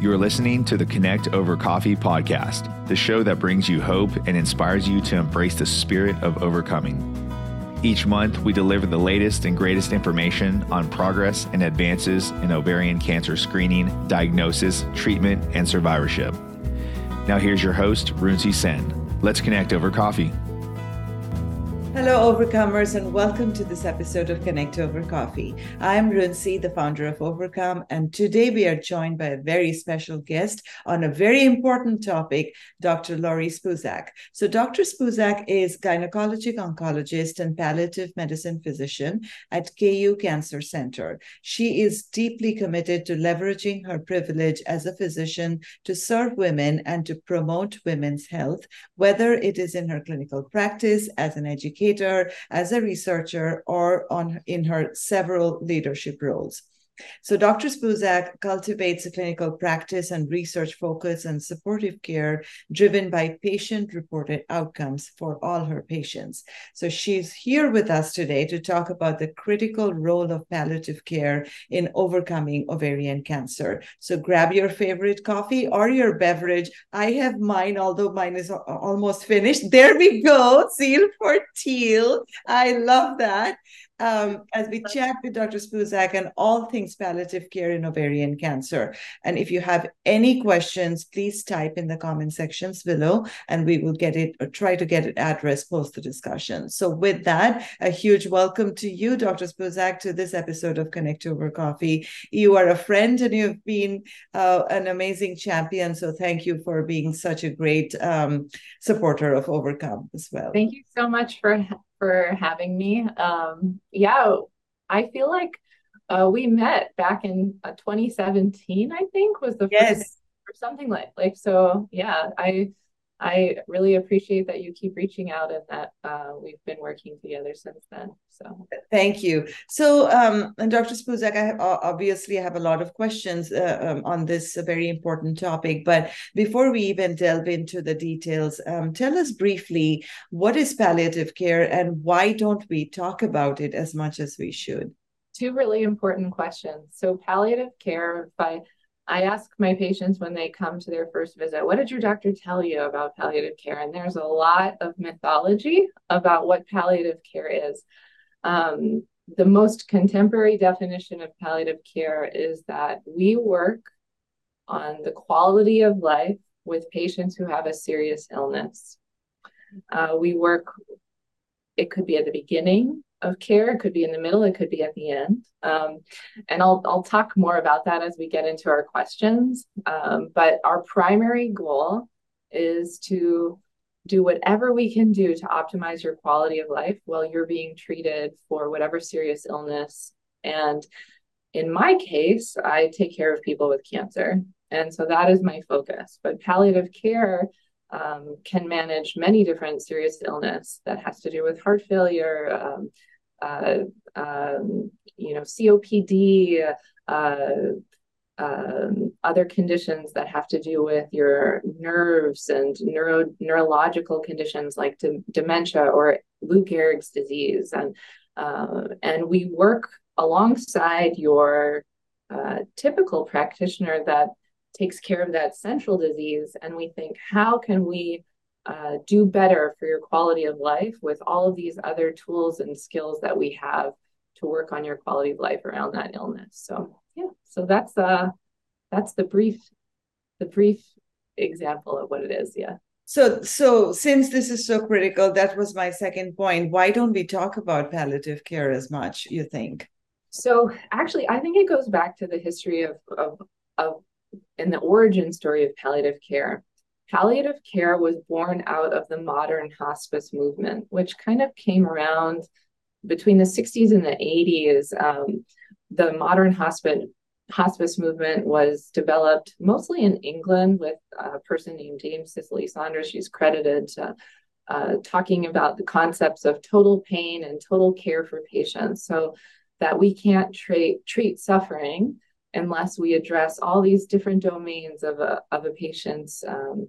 You are listening to the Connect Ovar Coffee podcast, the show that brings you hope and inspires you to embrace the spirit of overcoming. Each month, we deliver the latest and greatest information on progress and advances in ovarian cancer screening, diagnosis, treatment, and survivorship. Now, here's your host, Runci Sen. Let's connect over coffee. Hello, Overcomers, and welcome to this episode of Connect Ovar Coffee. I'm Runci, the founder of Ovarcome, and today we are joined by a very special guest on a very important topic, Dr. Lori Spoozak. So, Dr. Spoozak is gynecologic oncologist and palliative medicine physician at KU Cancer Center. She is deeply committed to leveraging her privilege as a physician to serve women and to promote women's health, whether it is in her clinical practice as an educator educator, as a researcher, or on in her several leadership roles. So, Dr. Spoozak cultivates a clinical practice and research focus and supportive care driven by patient reported outcomes for all her patients. So, she's here with us today to talk about the critical role of palliative care in overcoming ovarian cancer. So, grab your favorite coffee or your beverage. I have mine, although mine is almost finished. There we go. Seal for teal. I love that um, as we chat with Dr. Spoozak and all things palliative care in ovarian cancer. And if you have any questions, please type in the comment sections below and we will get it or try to get it addressed post the discussion. So, with that, a huge welcome to you, Dr. Spoozak, to this episode of Connect Ovar Coffee. You are a friend and you've been uh, an amazing champion. So, thank you for being such a great um, supporter of Ovarcome as well. Thank you so much for for having me. Um, yeah, I feel like uh, we met back in uh, 2017. I think was the yes. first or something like like so. Yeah, I I really appreciate that you keep reaching out and that uh, we've been working together since then. So thank you. So, um, and Dr. Spoozak, I have, obviously have a lot of questions uh, um, on this very important topic. But before we even delve into the details, um, tell us briefly what is palliative care and why don't we talk about it as much as we should? Two really important questions. So, palliative care by I ask my patients when they come to their first visit, what did your doctor tell you about palliative care? And there's a lot of mythology about what palliative care is. Um, the most contemporary definition of palliative care is that we work on the quality of life with patients who have a serious illness. Uh, we work, it could be at the beginning of care. It could be in the middle, it could be at the end. Um, and I'll, I'll talk more about that as we get into our questions. Um, but our primary goal is to do whatever we can do to optimize your quality of life while you're being treated for whatever serious illness. And in my case, I take care of people with cancer. And so that is my focus. But palliative care um, can manage many different serious illness that has to do with heart failure, um, uh, um, you know, COPD, uh, um, other conditions that have to do with your nerves and neuro neurological conditions like de dementia or Lou Gehrig's disease, and uh, and we work alongside your uh, typical practitioner that takes care of that central disease, and we think how can we uh, do better for your quality of life with all of these other tools and skills that we have to work on your quality of life around that illness. So yeah, so that's uh that's the brief the brief example of what it is. Yeah. So so since this is so critical, that was my second point. Why don't we talk about palliative care as much? You think? So actually, I think it goes back to the history of of of and the origin story of palliative care palliative care was born out of the modern hospice movement, which kind of came around between the 60s and the 80s. Um, the modern hospice hospice movement was developed mostly in England with a person named Dame Cicely Saunders. She's credited to uh, talking about the concepts of total pain and total care for patients so that we can't tra- treat suffering unless we address all these different domains of a, of a patient's um,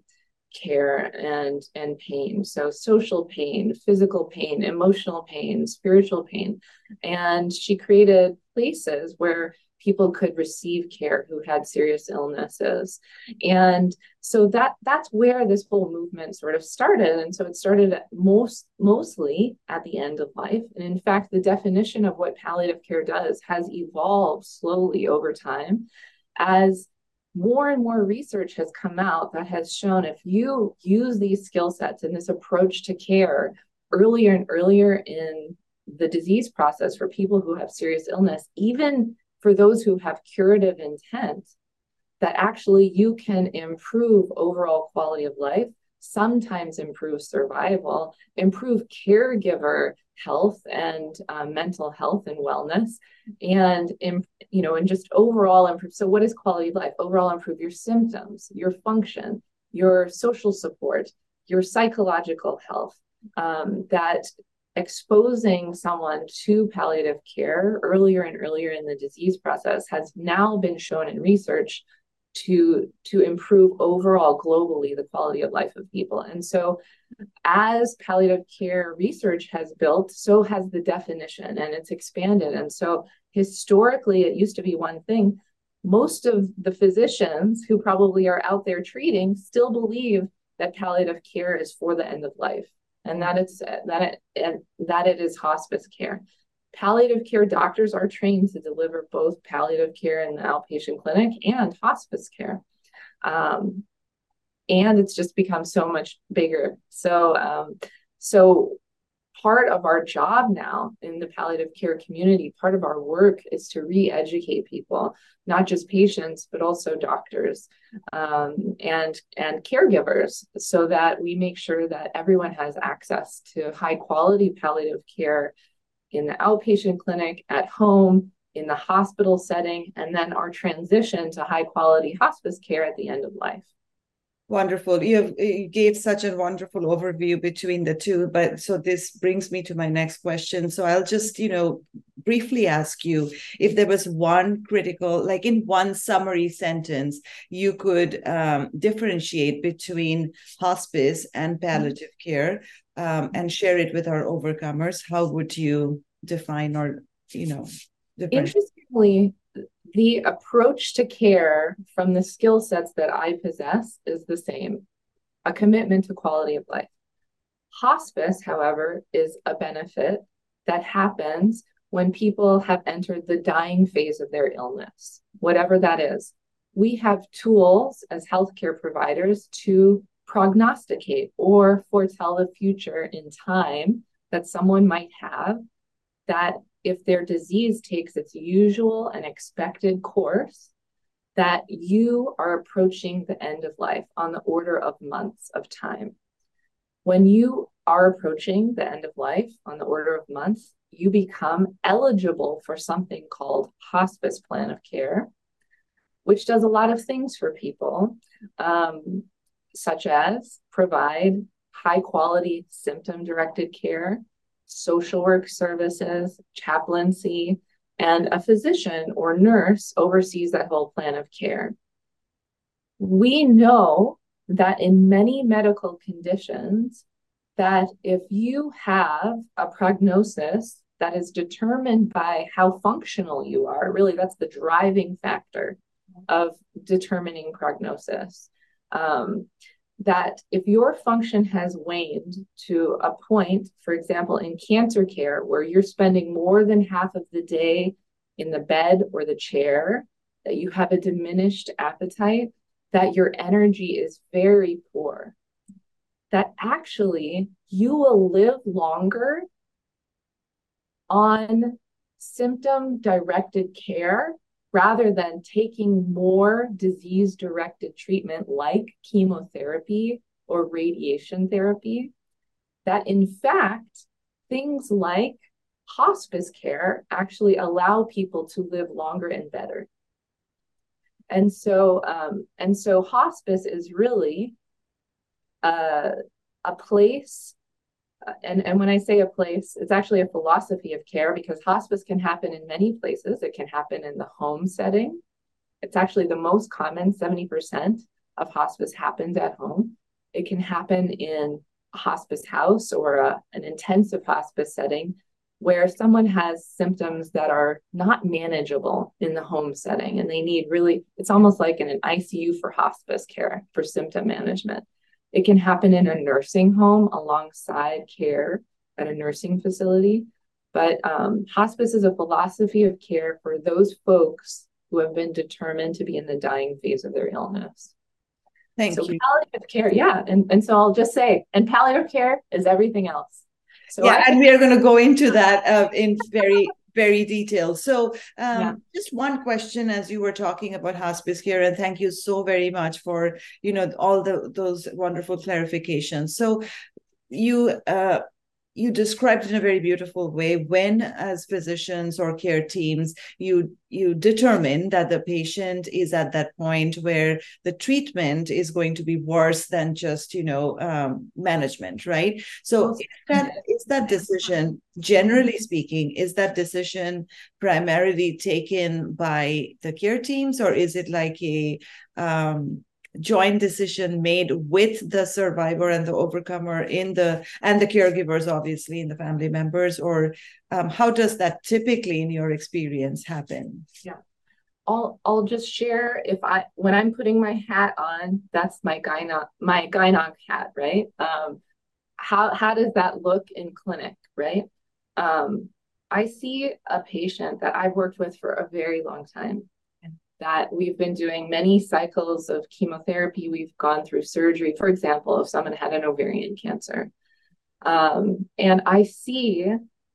care and and pain. So social pain physical pain emotional pain spiritual pain. And she created places where people could receive care who had serious illnesses. And so that that's where this whole movement sort of started. And so it started most mostly at the end of life. And in fact the definition of what palliative care does has evolved slowly over time as more and more research has come out that has shown if you use these skill sets and this approach to care earlier and earlier in the disease process for people who have serious illness, even for those who have curative intent, that actually you can improve overall quality of life, sometimes improve survival, improve caregiver health and uh, mental health and wellness, and you know, and just overall improve. So, what is quality of life? Overall, improve your symptoms, your function, your social support, your psychological health. Um, that exposing someone to palliative care earlier and earlier in the disease process has now been shown in research to to improve overall globally the quality of life of people. And so as palliative care research has built so has the definition and it's expanded. And so historically it used to be one thing. Most of the physicians who probably are out there treating still believe that palliative care is for the end of life and that it's that it and that it is hospice care. Palliative care doctors are trained to deliver both palliative care in the outpatient clinic and hospice care. Um, and it's just become so much bigger. So, um, so part of our job now in the palliative care community, part of our work is to re educate people, not just patients, but also doctors um, and, and caregivers, so that we make sure that everyone has access to high quality palliative care in the outpatient clinic, at home, in the hospital setting, and then our transition to high quality hospice care at the end of life. Wonderful. You, have, you gave such a wonderful overview between the two. But so this brings me to my next question. So I'll just, you know, briefly ask you if there was one critical, like in one summary sentence, you could um, differentiate between hospice and palliative care um, and share it with our overcomers. How would you define or, you know, Interestingly, the approach to care from the skill sets that I possess is the same a commitment to quality of life. Hospice, however, is a benefit that happens when people have entered the dying phase of their illness, whatever that is. We have tools as healthcare providers to prognosticate or foretell the future in time that someone might have that if their disease takes its usual and expected course, that you are approaching the end of life on the order of months of time. When you are approaching the end of life on the order of months, you become eligible for something called hospice plan of care, which does a lot of things for people, um, such as provide high quality symptom directed care, social work services, chaplaincy, and a physician or nurse oversees that whole plan of care. We know that in many medical conditions, that if you have a prognosis that is determined by how functional you are, really that's the driving factor of determining prognosis. Um, that if your function has waned to a point, for example, in cancer care, where you're spending more than half of the day in the bed or the chair, that you have a diminished appetite, that your energy is very poor, that actually you will live longer on symptom directed care rather than taking more disease directed treatment like chemotherapy or radiation therapy, that in fact, things like hospice care actually allow people to live longer and better. And so, um, and so hospice is really a, a place and, and when I say a place, it's actually a philosophy of care because hospice can happen in many places. It can happen in the home setting. It's actually the most common, 70% of hospice happens at home. It can happen in a hospice house or a, an intensive hospice setting. where someone has symptoms that are not manageable in the home setting and they need really, it's almost like in an ICU for hospice care for symptom management. It can happen in a nursing home alongside care at a nursing facility. But um, hospice is a philosophy of care for those folks who have been determined to be in the dying phase of their illness. Thank so you. palliative care, yeah. And, and so I'll just say, and palliative care is everything else. So yeah, I, and we are going to go into that uh, in very very detailed. So, um, yeah. just one question as you were talking about hospice care, and thank you so very much for you know all the those wonderful clarifications. So, you uh, you described in a very beautiful way. When as physicians or care teams you you determine that the patient is at that point where the treatment is going to be worse than just you know um, management right? So is that is that decision generally speaking is that decision primarily taken by the care teams or is it like a um, joint decision made with the survivor and the overcomer in the and the caregivers obviously in the family members or um, how does that typically in your experience happen yeah I'll I'll just share if I when I'm putting my hat on, that's my gyno my gynonc hat, right? Um, how how does that look in clinic, right? Um, I see a patient that I've worked with for a very long time, that we've been doing many cycles of chemotherapy. We've gone through surgery, for example, if someone had an ovarian cancer. Um, and I see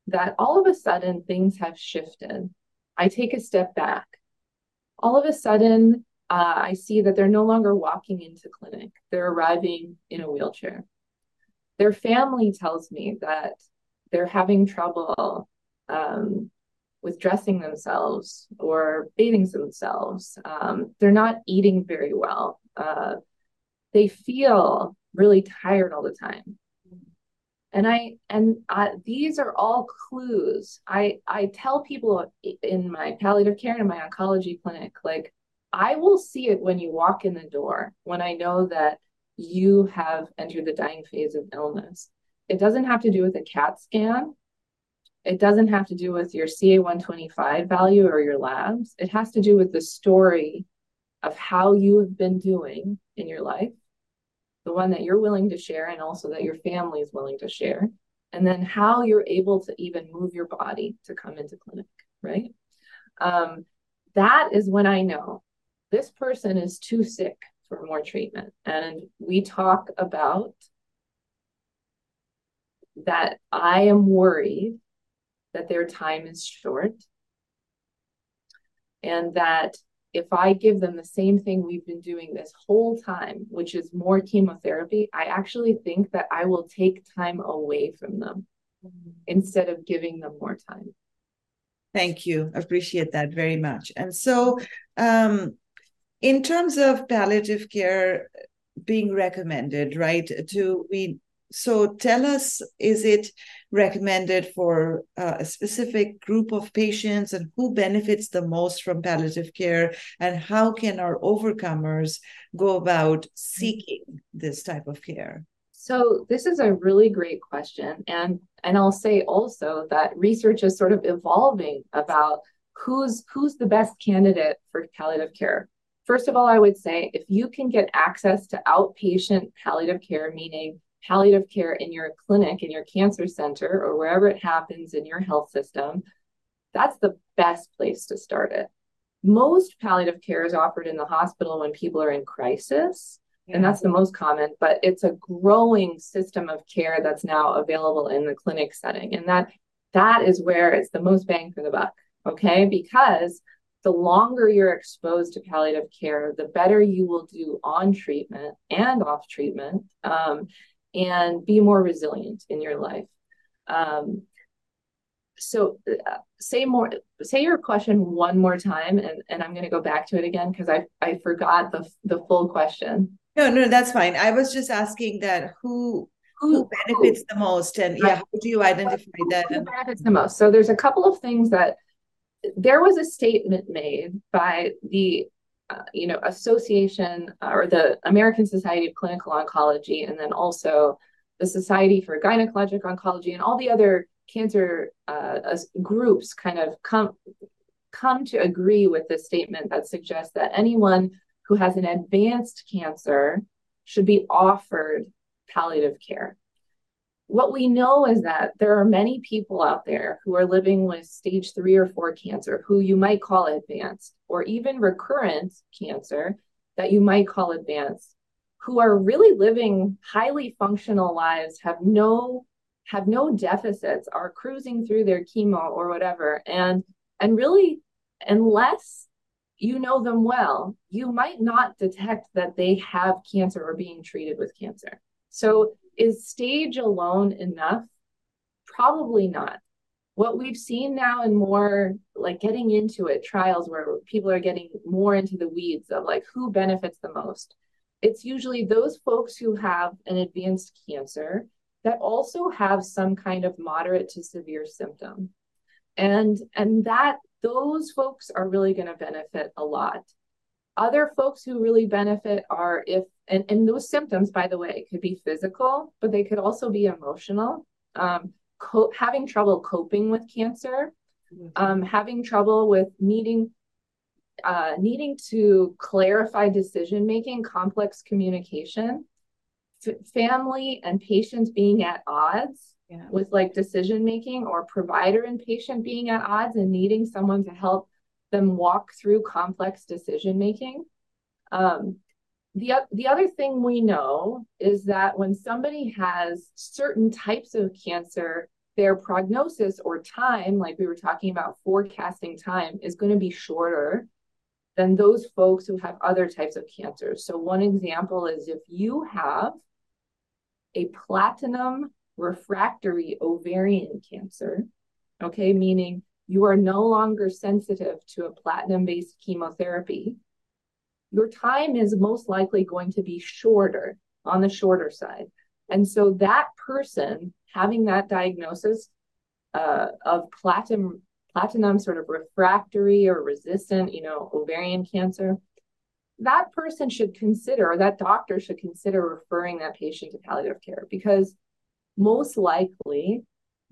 that all of a sudden things have shifted. I take a step back. All of a sudden, uh, I see that they're no longer walking into clinic, they're arriving in a wheelchair. Their family tells me that they're having trouble um, with dressing themselves or bathing themselves. Um, they're not eating very well. Uh, they feel really tired all the time. And I and I, these are all clues. I I tell people in my palliative care and in my oncology clinic, like I will see it when you walk in the door. When I know that you have entered the dying phase of illness, it doesn't have to do with a CAT scan it doesn't have to do with your CA125 value or your labs. It has to do with the story of how you have been doing in your life, the one that you're willing to share, and also that your family is willing to share, and then how you're able to even move your body to come into clinic, right? Um, that is when I know this person is too sick for more treatment. And we talk about that I am worried that their time is short and that if I give them the same thing we've been doing this whole time, which is more chemotherapy, I actually think that I will take time away from them mm-hmm. instead of giving them more time. Thank you. Appreciate that very much. And so, um, in terms of palliative care being recommended, right, to we so tell us is it recommended for uh, a specific group of patients and who benefits the most from palliative care and how can our overcomers go about seeking this type of care? So this is a really great question and and i'll say also that research is sort of evolving about who's who's the best candidate for palliative care. First of all i would say if you can get access to outpatient palliative care meaning palliative care in your clinic, in your cancer center, or wherever it happens in your health system, that's the best place to start it. Most palliative care is offered in the hospital when people are in crisis, yeah. and that's the most common, but it's a growing system of care that's now available in the clinic setting. And that that is where it's the most bang for the buck. Okay. Because the longer you're exposed to palliative care, the better you will do on treatment and off treatment. Um, and be more resilient in your life. Um, so uh, say more say your question one more time and, and i'm going to go back to it again because i i forgot the the full question. No no that's fine. I was just asking that who who benefits the most and yeah how do you identify that? who benefits the most? So there's a couple of things that there was a statement made by the uh, you know, association uh, or the American Society of Clinical Oncology, and then also the Society for Gynecologic Oncology, and all the other cancer uh, groups kind of come come to agree with this statement that suggests that anyone who has an advanced cancer should be offered palliative care. What we know is that there are many people out there who are living with stage three or four cancer, who you might call advanced, or even recurrent cancer that you might call advanced, who are really living highly functional lives, have no have no deficits, are cruising through their chemo or whatever, and and really, unless you know them well, you might not detect that they have cancer or being treated with cancer. So, is stage alone enough? Probably not. What we've seen now in more like getting into it trials where people are getting more into the weeds of like who benefits the most. It's usually those folks who have an advanced cancer that also have some kind of moderate to severe symptom. And and that those folks are really going to benefit a lot. Other folks who really benefit are if, and, and those symptoms, by the way, could be physical, but they could also be emotional. Um, co- having trouble coping with cancer, mm-hmm. um, having trouble with needing uh, needing to clarify decision making, complex communication, f- family and patients being at odds, yeah. with like decision making or provider and patient being at odds and needing someone to help them walk through complex decision making. Um, the, the other thing we know is that when somebody has certain types of cancer, their prognosis or time, like we were talking about forecasting time, is going to be shorter than those folks who have other types of cancers. So, one example is if you have a platinum refractory ovarian cancer, okay, meaning you are no longer sensitive to a platinum based chemotherapy, your time is most likely going to be shorter on the shorter side. And so that person having that diagnosis uh, of platinum platinum sort of refractory or resistant, you know, ovarian cancer, that person should consider, or that doctor should consider referring that patient to palliative care because most likely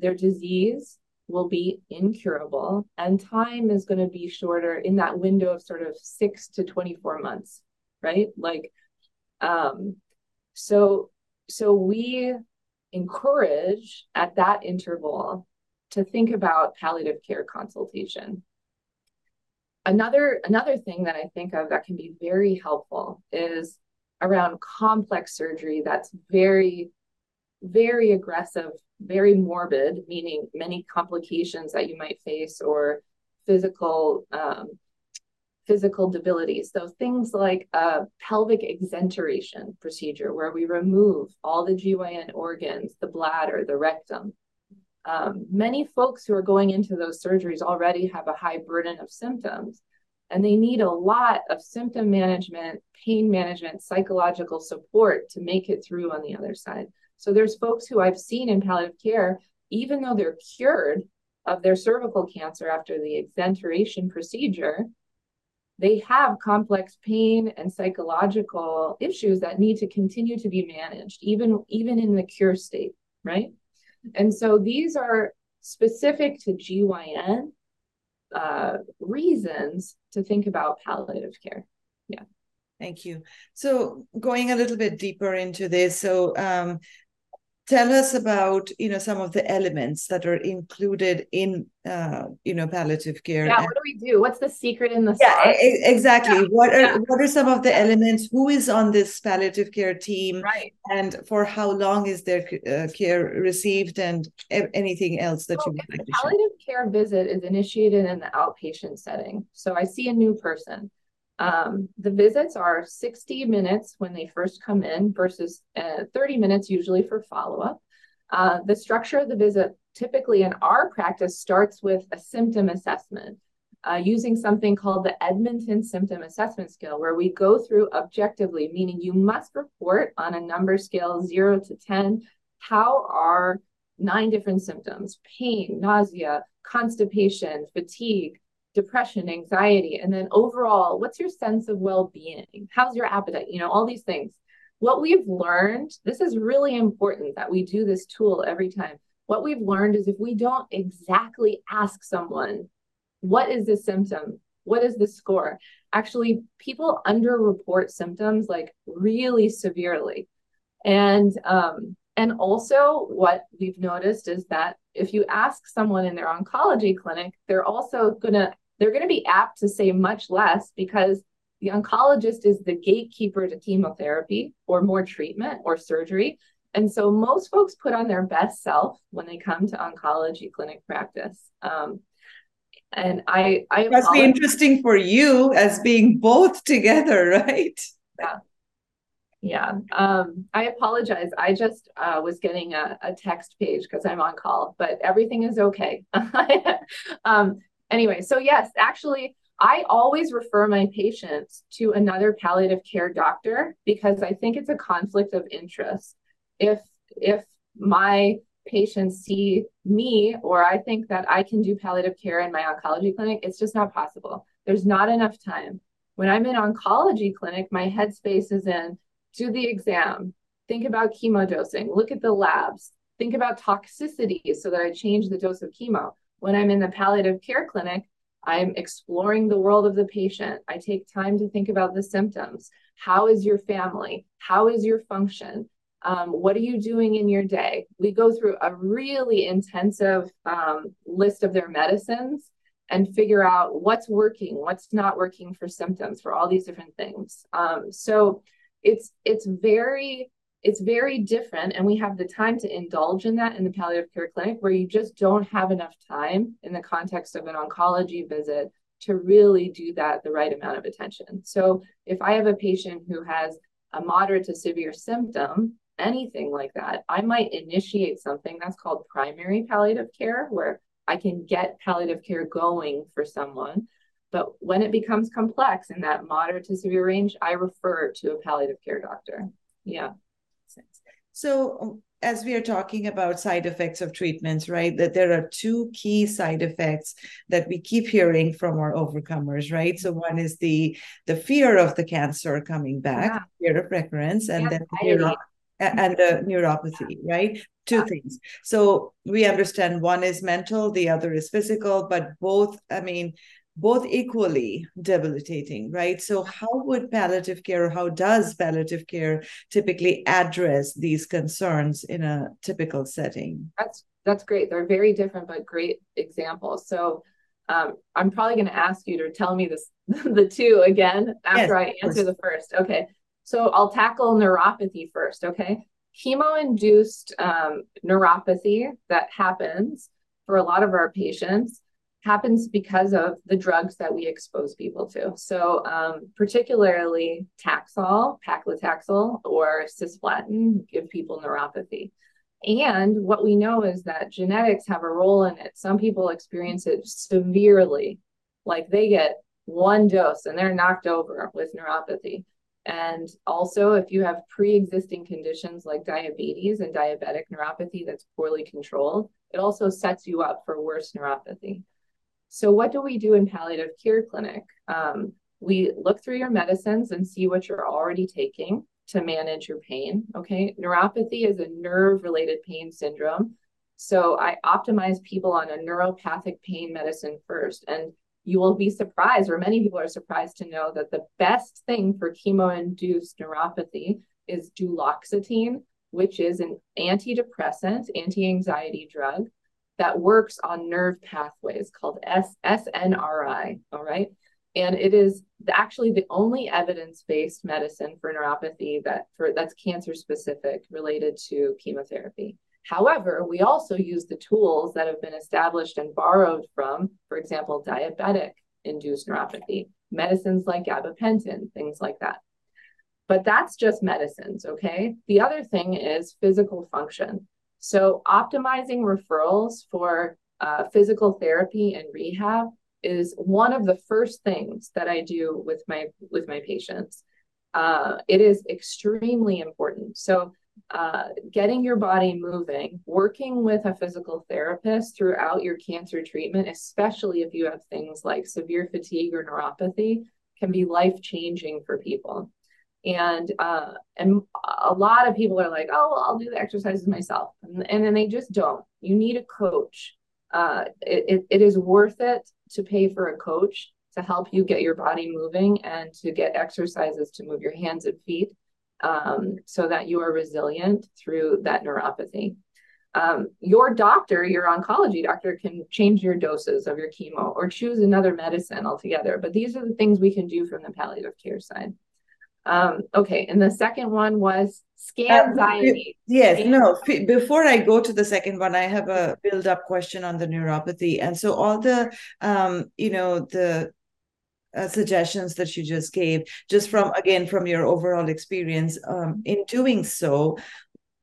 their disease will be incurable and time is going to be shorter in that window of sort of 6 to 24 months right? Like um so so we encourage at that interval to think about palliative care consultation. Another another thing that i think of that can be very helpful is around complex surgery that's very very aggressive, very morbid, meaning many complications that you might face or physical um, physical debility. So things like a pelvic exenteration procedure where we remove all the GYN organs, the bladder, the rectum. Um, many folks who are going into those surgeries already have a high burden of symptoms and they need a lot of symptom management, pain management, psychological support to make it through on the other side. So there's folks who I've seen in palliative care, even though they're cured of their cervical cancer after the exenteration procedure, they have complex pain and psychological issues that need to continue to be managed, even, even in the cure state, right? And so these are specific to GYN uh, reasons to think about palliative care. Yeah. Thank you. So going a little bit deeper into this, so um, tell us about you know some of the elements that are included in uh, you know palliative care yeah what do we do what's the secret in the yeah exactly yeah. what are yeah. what are some of the elements who is on this palliative care team right and for how long is their uh, care received and anything else that you would like to palliative share? care visit is initiated in the outpatient setting so i see a new person um, the visits are 60 minutes when they first come in versus uh, 30 minutes usually for follow up. Uh, the structure of the visit typically in our practice starts with a symptom assessment uh, using something called the Edmonton Symptom Assessment Scale, where we go through objectively, meaning you must report on a number scale zero to 10 how are nine different symptoms pain, nausea, constipation, fatigue, depression, anxiety, and then overall, what's your sense of well being? How's your appetite? You know, all these things. What we've learned, this is really important that we do this tool every time. what we've learned is if we don't exactly ask someone, what is the symptom? What is the score? Actually, people underreport symptoms like really severely. And um, and also what we've noticed is that if you ask someone in their oncology clinic, they're also gonna they're gonna be apt to say much less because the oncologist is the gatekeeper to chemotherapy or more treatment or surgery. And so most folks put on their best self when they come to oncology clinic practice. Um, and I, I must be interesting for you as being both together, right? Yeah. Yeah. Um, I apologize. I just uh, was getting a, a text page because I'm on call, but everything is okay. um, anyway, so yes, actually, I always refer my patients to another palliative care doctor because I think it's a conflict of interest. If if my patients see me or I think that I can do palliative care in my oncology clinic, it's just not possible. There's not enough time. When I'm in oncology clinic, my headspace is in do the exam, think about chemo dosing, look at the labs, think about toxicity so that I change the dose of chemo. When I'm in the palliative care clinic, I'm exploring the world of the patient. I take time to think about the symptoms. How is your family? How is your function? Um, what are you doing in your day? We go through a really intensive um, list of their medicines and figure out what's working, what's not working for symptoms for all these different things. Um, so it's it's very it's very different and we have the time to indulge in that in the palliative care clinic where you just don't have enough time in the context of an oncology visit to really do that the right amount of attention so if i have a patient who has a moderate to severe symptom anything like that i might initiate something that's called primary palliative care where i can get palliative care going for someone but when it becomes complex in that moderate to severe range, I refer to a palliative care doctor. Yeah. So, um, as we are talking about side effects of treatments, right, that there are two key side effects that we keep hearing from our overcomers, right? So one is the the fear of the cancer coming back, yeah. fear of recurrence, and then the and the neuropathy, right? Two yeah. things. So we understand one is mental, the other is physical, but both, I mean, both equally debilitating, right? So, how would palliative care, how does palliative care typically address these concerns in a typical setting? That's that's great. They're very different, but great examples. So, um, I'm probably going to ask you to tell me this the two again after yes, I answer the first. Okay, so I'll tackle neuropathy first. Okay, chemo-induced um, neuropathy that happens for a lot of our patients happens because of the drugs that we expose people to. So, um, particularly Taxol, paclitaxel, or cisplatin give people neuropathy. And what we know is that genetics have a role in it. Some people experience it severely, like they get one dose and they're knocked over with neuropathy. And also, if you have pre existing conditions like diabetes and diabetic neuropathy that's poorly controlled, it also sets you up for worse neuropathy. So, what do we do in palliative care clinic? Um, we look through your medicines and see what you're already taking to manage your pain. Okay. Neuropathy is a nerve related pain syndrome. So, I optimize people on a neuropathic pain medicine first. And you will be surprised, or many people are surprised to know that the best thing for chemo induced neuropathy is duloxetine, which is an antidepressant, anti anxiety drug that works on nerve pathways called SNRI. All right. And it is actually the only evidence-based medicine for neuropathy that for that's cancer specific related to chemotherapy. However, we also use the tools that have been established and borrowed from, for example, diabetic induced neuropathy, medicines like gabapentin, things like that. But that's just medicines, okay? The other thing is physical function. So, optimizing referrals for uh, physical therapy and rehab is one of the first things that I do with my with my patients. Uh, it is extremely important. So, uh, getting your body moving, working with a physical therapist throughout your cancer treatment, especially if you have things like severe fatigue or neuropathy, can be life changing for people. And uh, and a lot of people are like, oh, well, I'll do the exercises myself, and, and then they just don't. You need a coach. Uh, it, it, it is worth it to pay for a coach to help you get your body moving and to get exercises to move your hands and feet um, so that you are resilient through that neuropathy. Um, your doctor, your oncology doctor, can change your doses of your chemo or choose another medicine altogether. But these are the things we can do from the palliative care side. Um, okay, and the second one was scan anxiety. Uh, yes, no. Before I go to the second one, I have a build-up question on the neuropathy, and so all the, um, you know, the uh, suggestions that you just gave, just from again from your overall experience, um, in doing so,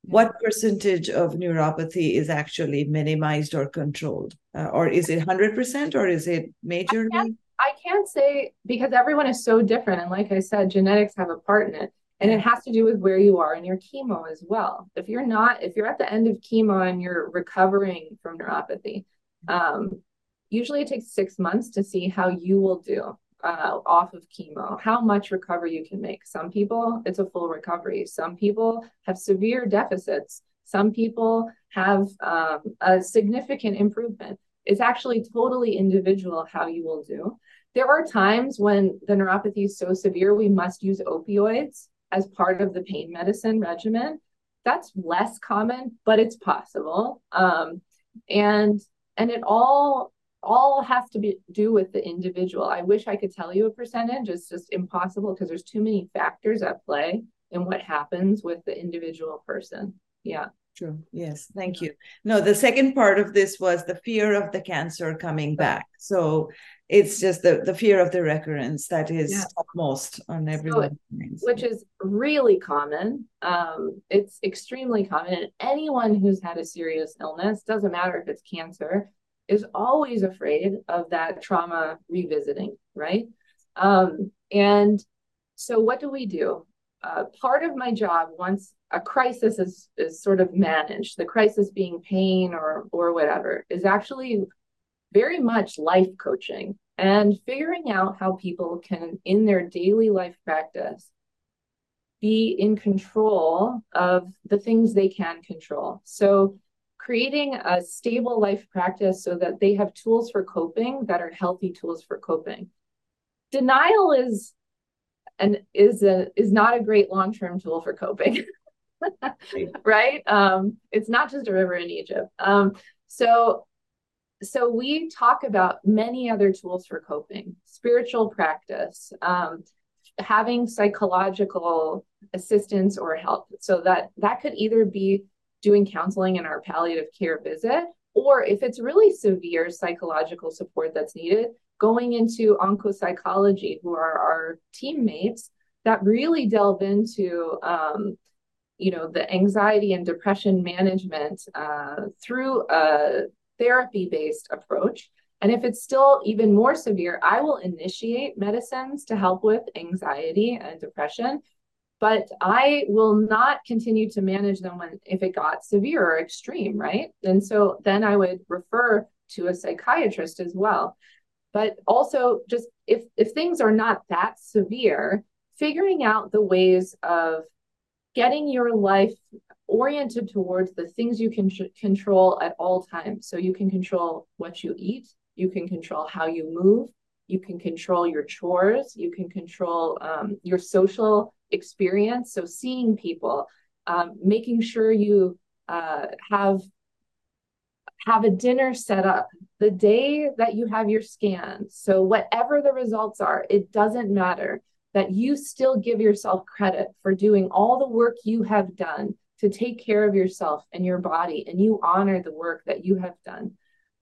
what percentage of neuropathy is actually minimized or controlled, uh, or is it hundred percent, or is it majorly? I can't, say because everyone is so different, and like I said, genetics have a part in it. And it has to do with where you are in your chemo as well. If you're not, if you're at the end of chemo and you're recovering from neuropathy, um, usually it takes six months to see how you will do uh, off of chemo, how much recovery you can make. Some people, it's a full recovery. Some people have severe deficits. Some people have um, a significant improvement. It's actually totally individual how you will do. There are times when the neuropathy is so severe, we must use opioids as part of the pain medicine regimen. That's less common, but it's possible. Um, and and it all all has to be do with the individual. I wish I could tell you a percentage. It's just impossible because there's too many factors at play in what happens with the individual person. Yeah. True. Yes. Thank you. No, the second part of this was the fear of the cancer coming back. So it's just the, the fear of the recurrence that is yeah. most on everyone's so, Which is really common. Um, it's extremely common. And anyone who's had a serious illness, doesn't matter if it's cancer, is always afraid of that trauma revisiting, right? Um, and so, what do we do? Uh, part of my job, once a crisis is, is sort of managed, the crisis being pain or or whatever, is actually very much life coaching and figuring out how people can, in their daily life practice, be in control of the things they can control. So creating a stable life practice so that they have tools for coping that are healthy tools for coping. Denial is and is a is not a great long-term tool for coping. right? Um, it's not just a river in Egypt. Um, so so we talk about many other tools for coping, spiritual practice, um, having psychological assistance or help. So that that could either be doing counseling in our palliative care visit, or if it's really severe psychological support that's needed, going into oncopsychology, who are our teammates that really delve into um, you know the anxiety and depression management uh, through a therapy based approach and if it's still even more severe i will initiate medicines to help with anxiety and depression but I will not continue to manage them when if it got severe or extreme, right? And so then I would refer to a psychiatrist as well. But also just if if things are not that severe, figuring out the ways of getting your life oriented towards the things you can control at all times. So you can control what you eat, you can control how you move, you can control your chores, you can control um, your social experience. So seeing people, um, making sure you uh, have have a dinner set up the day that you have your scan. So whatever the results are, it doesn't matter that you still give yourself credit for doing all the work you have done to take care of yourself and your body, and you honor the work that you have done.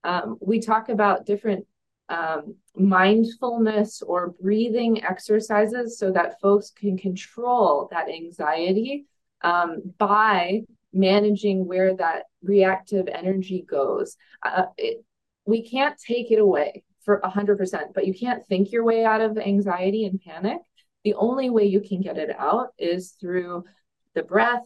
Um, we talk about different um, mindfulness or breathing exercises so that folks can control that anxiety um, by managing where that reactive energy goes. Uh, it, we can't take it away for 100%, but you can't think your way out of anxiety and panic. The only way you can get it out is through the breath,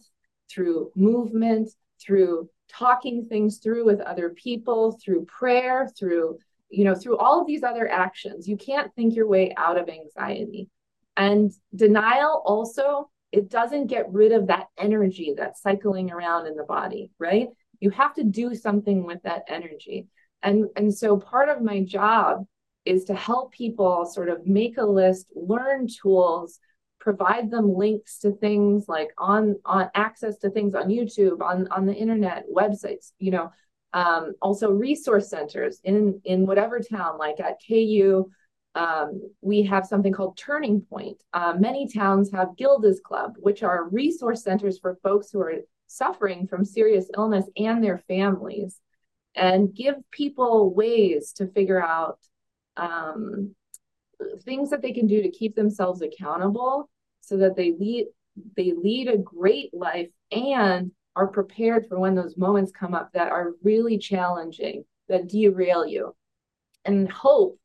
through movement, through talking things through with other people, through prayer, through you know, through all of these other actions, you can't think your way out of anxiety. And denial also, it doesn't get rid of that energy that's cycling around in the body, right? You have to do something with that energy. And, and so part of my job is to help people sort of make a list, learn tools, provide them links to things like on on access to things on YouTube, on on the internet, websites, you know, um, also resource centers in in whatever town, like at KU. Um, we have something called Turning Point. Uh, many towns have Gilda's Club, which are resource centers for folks who are suffering from serious illness and their families, and give people ways to figure out um, things that they can do to keep themselves accountable so that they lead they lead a great life and are prepared for when those moments come up that are really challenging that derail you. And hope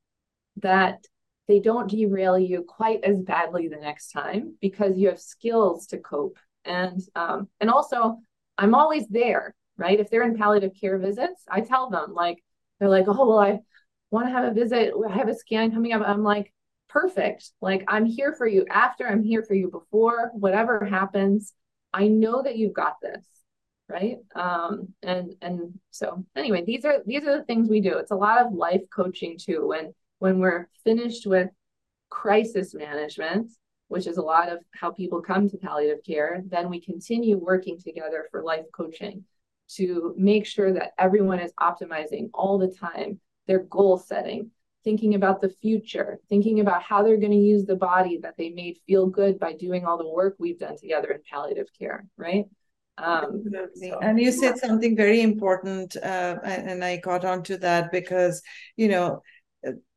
that they don't derail you quite as badly the next time because you have skills to cope. And um, and also i'm always there right? If they're in palliative care visits i tell them like they're like oh well i want to have a visit i have a scan coming up i'm like perfect. Like I'm here for you after, I'm here for you before, whatever happens. I know that you've got this. Right. Um, and and so anyway, these are these are the things we do. It's a lot of life coaching too. When when we're finished with crisis management, which is a lot of how people come to palliative care, then we continue working together for life coaching to make sure that everyone is optimizing all the time their goal setting, thinking about the future, thinking about how they're going to use the body that they made feel good by doing all the work we've done together in palliative care, right? Um, so, and you said something very important, uh, and I got onto that because you know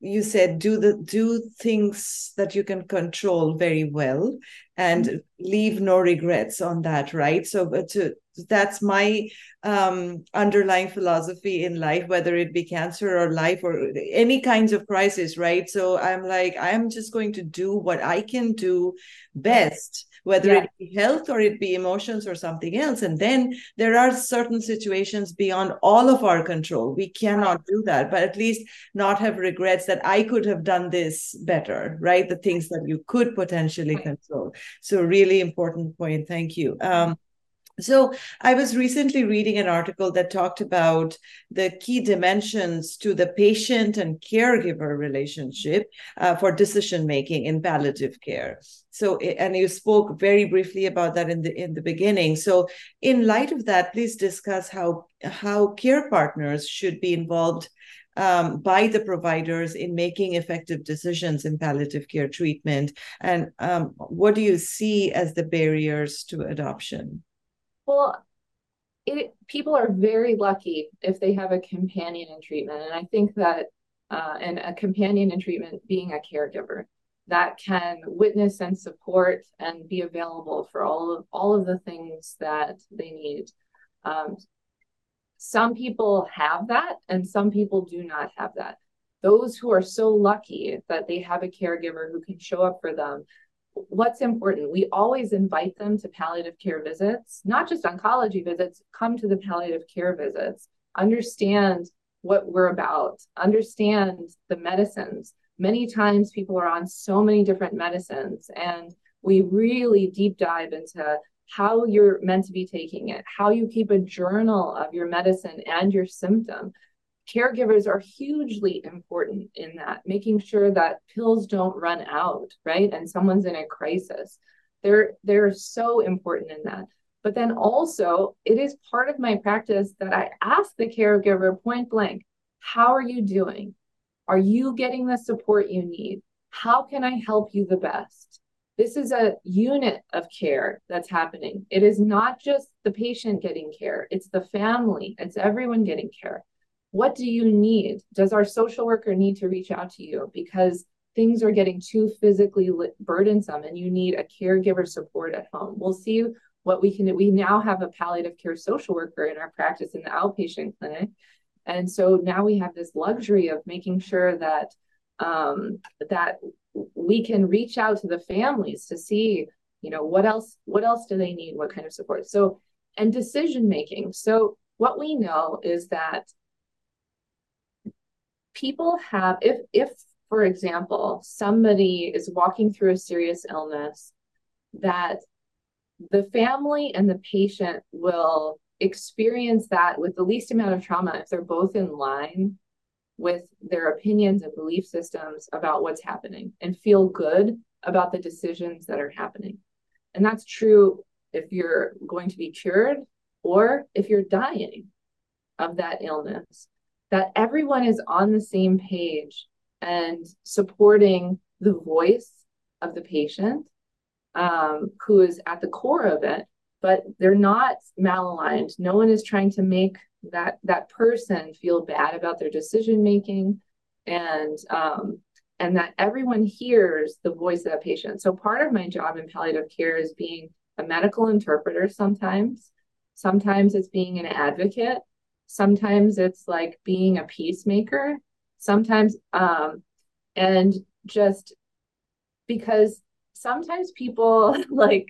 you said do the do things that you can control very well and mm-hmm. leave no regrets on that right so to that's my um, underlying philosophy in life whether it be cancer or life or any kinds of crisis right so i'm like i'm just going to do what i can do best whether yeah. it be health or it be emotions or something else. And then there are certain situations beyond all of our control. We cannot do that, but at least not have regrets that I could have done this better, right? The things that you could potentially control. So, really important point. Thank you. Um, so, I was recently reading an article that talked about the key dimensions to the patient and caregiver relationship uh, for decision making in palliative care. So, and you spoke very briefly about that in the in the beginning. So, in light of that, please discuss how how care partners should be involved um, by the providers in making effective decisions in palliative care treatment, and um, what do you see as the barriers to adoption? Well, it, people are very lucky if they have a companion in treatment. And I think that, uh, and a companion in treatment being a caregiver that can witness and support and be available for all of all of the things that they need. Um, some people have that, and some people do not have that. Those who are so lucky that they have a caregiver who can show up for them what's important? We always invite them to palliative care visits not just oncology visits come to the palliative care visits. Understand what we're about. Understand the medicines. Many times people are on so many different medicines and we really deep dive into how you're meant to be taking it how you keep a journal of your medicine and your symptom caregivers are hugely important in that, making sure that pills don't run out, right? And someone's in a crisis. They're they're so important in that. But then also, it is part of my practice that I ask the caregiver point blank, how are you doing? Are you getting the support you need? How can I help you the best? This is a unit of care that's happening. It is not just the patient getting care, it's the family, it's everyone getting care what do you need? Does our social worker need to reach out to you because things are getting too physically burdensome and you need a caregiver support at home? We'll see what we can do. We now have a palliative care social worker in our practice in the outpatient clinic. And so now we have this luxury of making sure that um, that we can reach out to the families to see, you know, what else, what else do they need? What kind of support? So, and decision making. So what we know is that people have if if for example, somebody is walking through a serious illness that the family and the patient will experience that with the least amount of trauma if they're both in line with their opinions and belief systems about what's happening and feel good about the decisions that are happening. And that's true if you're going to be cured or if you're dying of that illness, that everyone is on the same page and supporting the voice of the patient um, who is at the core of it, but they're not malaligned. No one is trying to make that that person feel bad about their decision making, and um, and that everyone hears the voice of that patient. So part of my job in palliative care is being a medical interpreter. Sometimes, sometimes it's being an advocate. Sometimes it's like being a peacemaker. Sometimes, um, and just because sometimes people like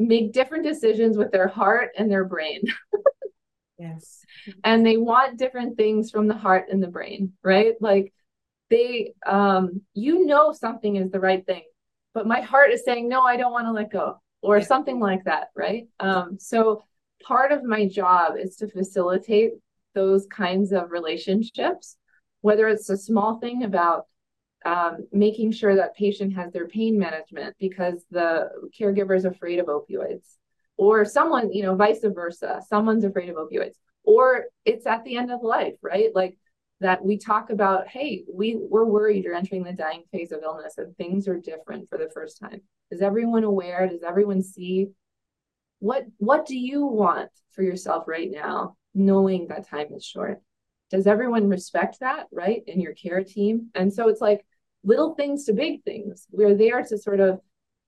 make different decisions with their heart and their brain. yes. And they want different things from the heart and the brain, right? Like they um you know something is the right thing, but my heart is saying no, I don't want to let go or yeah. something like that, right? Um so part of my job is to facilitate those kinds of relationships, whether it's a small thing about um, making sure that patient has their pain management because the caregiver is afraid of opioids. Or someone you know vice versa someone's afraid of opioids. Or it's at the end of life right? Like that we talk about hey we we're worried you're entering the dying phase of illness and things are different for the first time. Is everyone aware? Does everyone see? What what do you want for yourself right now knowing that time is short? Does everyone respect that right in your care team? And so it's like little things to big things. We're there to sort of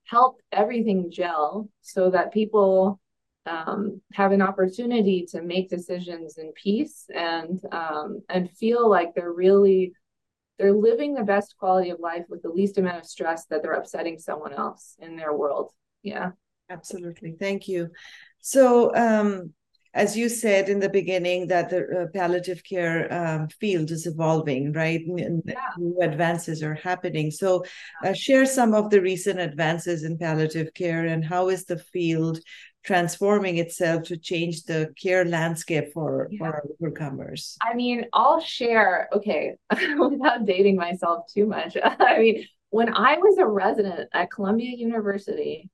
help everything gel so that people um, have an opportunity to make decisions in peace and um, and feel like they're really they're living the best quality of life with the least amount of stress that they're upsetting someone else in their world. Yeah, absolutely. Thank you. So um, as you said in the beginning, that the uh, palliative care um, field is evolving, right? And yeah. new advances are happening. So, uh, share some of the recent advances in palliative care and how is the field transforming itself to change the care landscape for, yeah. for overcomers? I mean, I'll share, okay, without dating myself too much. I mean, when I was a resident at Columbia University,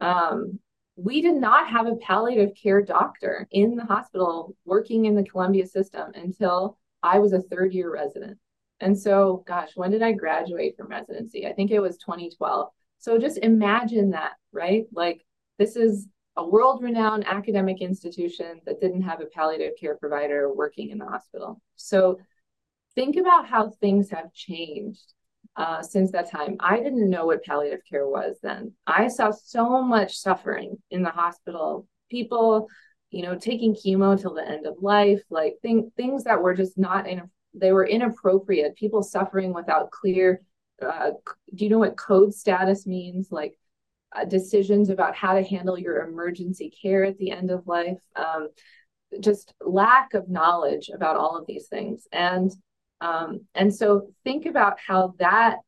um, we did not have a palliative care doctor in the hospital working in the Columbia system until I was a third year resident. And so, gosh, when did I graduate from residency? I think it was 2012. So just imagine that, right? Like, this is a world renowned academic institution that didn't have a palliative care provider working in the hospital. So think about how things have changed uh, since that time. I didn't know what palliative care was then. I saw so much suffering in the hospital. People, you know, taking chemo till the end of life, like thing, things that were just not in. They were inappropriate. People suffering without clear. Uh, do you know what code status means? Like uh, decisions about how to handle your emergency care at the end of life. Um, just lack of knowledge about all of these things and um, and so think about how that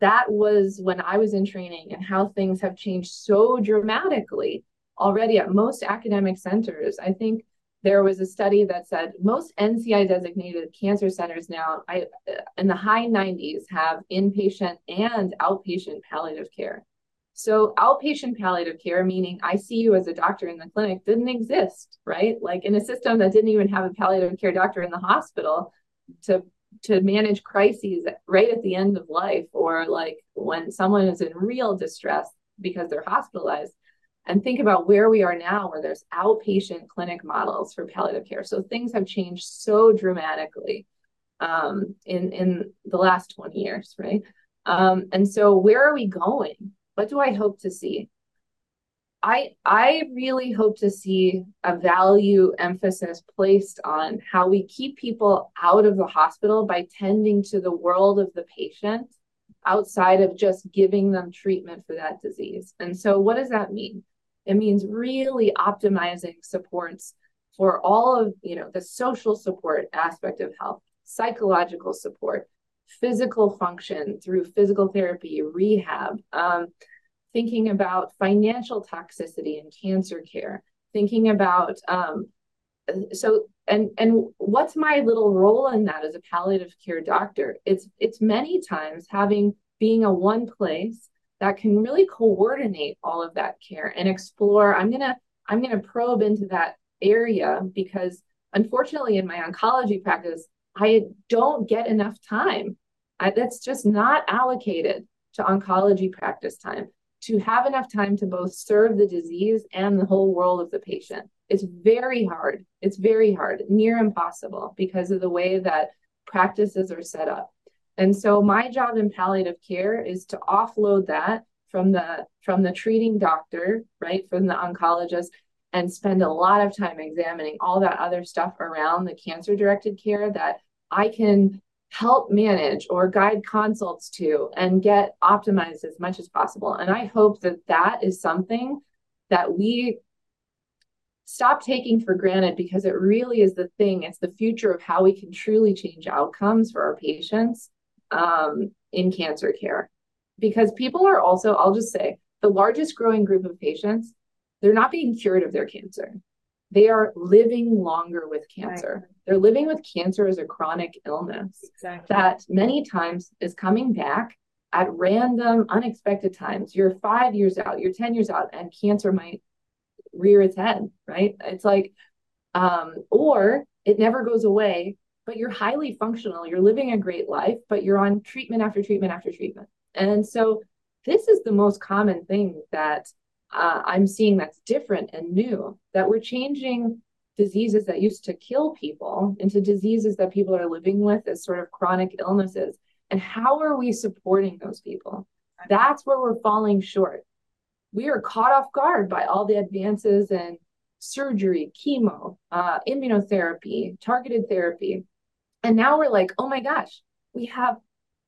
that was when I was in training and how things have changed so dramatically already at most academic centers. I think there was a study that said most NCI designated cancer centers now I, in the high 90s have inpatient and outpatient palliative care. So outpatient palliative care, meaning I see you as a doctor in the clinic, didn't exist, right? Like in a system that didn't even have a palliative care doctor in the hospital, to to manage crises right at the end of life or like when someone is in real distress because they're hospitalized. And think about where we are now where there's outpatient clinic models for palliative care. So things have changed so dramatically um, in in the last 20 years right? Um, and so where are we going? What do i hope to see I I really hope to see a value emphasis placed on how we keep people out of the hospital by tending to the world of the patient outside of just giving them treatment for that disease. And so what does that mean? It means really optimizing supports for all of, you know, the social support aspect of health, psychological support, physical function through physical therapy, rehab, um, thinking about financial toxicity in cancer care, thinking about um, so and and what's my little role in that as a palliative care doctor? It's it's many times having being a one place that can really coordinate all of that care and explore. I'm gonna I'm gonna probe into that area because unfortunately in my oncology practice I don't get enough time. I, that's just not allocated to oncology practice time to have enough time to both serve the disease and the whole world of the patient. It's very hard. It's very hard, near impossible because of the way that practices are set up. And so my job in palliative care is to offload that from the from the treating doctor, right, from the oncologist and spend a lot of time examining all that other stuff around the cancer directed care that I can help manage or guide consults to and get optimized as much as possible. And I hope that that is something that we stop taking for granted because it really is the thing. It's the future of how we can truly change outcomes for our patients um, in cancer care. Because people are also, I'll just say, the largest growing group of patients, they're not being cured of their cancer they are living longer with cancer. Right. They're living with cancer as a chronic illness exactly. that many times is coming back at random, unexpected times. You're five years out, you're 10 years out, and cancer might rear its head, right? It's like, um, or it never goes away, but you're highly functional, you're living a great life, but you're on treatment after treatment after treatment. And so this is the most common thing that uh, I'm seeing that's different and new, that we're changing diseases that used to kill people into diseases that people are living with as sort of chronic illnesses. And how are we supporting those people? That's where we're falling short. We are caught off guard by all the advances in surgery, chemo, uh, immunotherapy, targeted therapy. And now we're like, oh my gosh, we have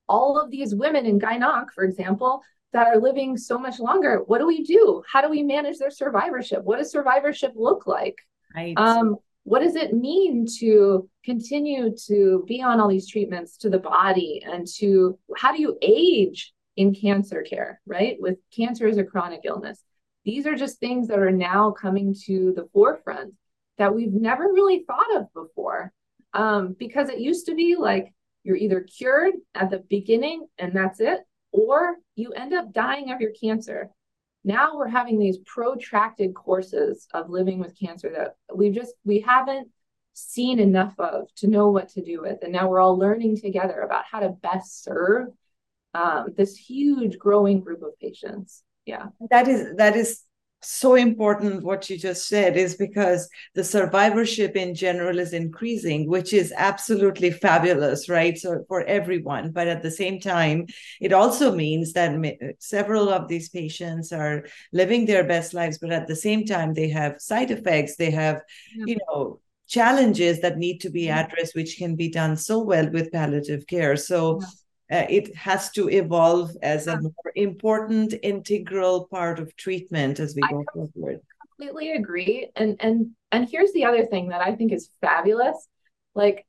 all of these women in Gyn-Onc, for example, that are living so much longer what do we do? How do we manage their survivorship? What does survivorship look like? Right. um, what does it mean to continue to be on all these treatments to the body and to how do you age in cancer care right? With cancer as a chronic illness. These are just things that are now coming to the forefront that we've never really thought of before. Um, because it used to be like you're either cured at the beginning and that's it or you end up dying of your cancer. Now we're having these protracted courses of living with cancer that we just we haven't seen enough of to know what to do with, and now we're all learning together about how to best serve um, this huge growing group of patients. Yeah, that is that is so important what you just said is because the survivorship in general is increasing which is absolutely fabulous right? So for everyone but at the same time it also means that several of these patients are living their best lives but at the same time they have side effects they have yeah. you know challenges that need to be addressed which can be done so well with palliative care. So yeah uh, it has to evolve as a more important integral part of treatment as we I go forward completely agree and and and here's the other thing that i think is fabulous like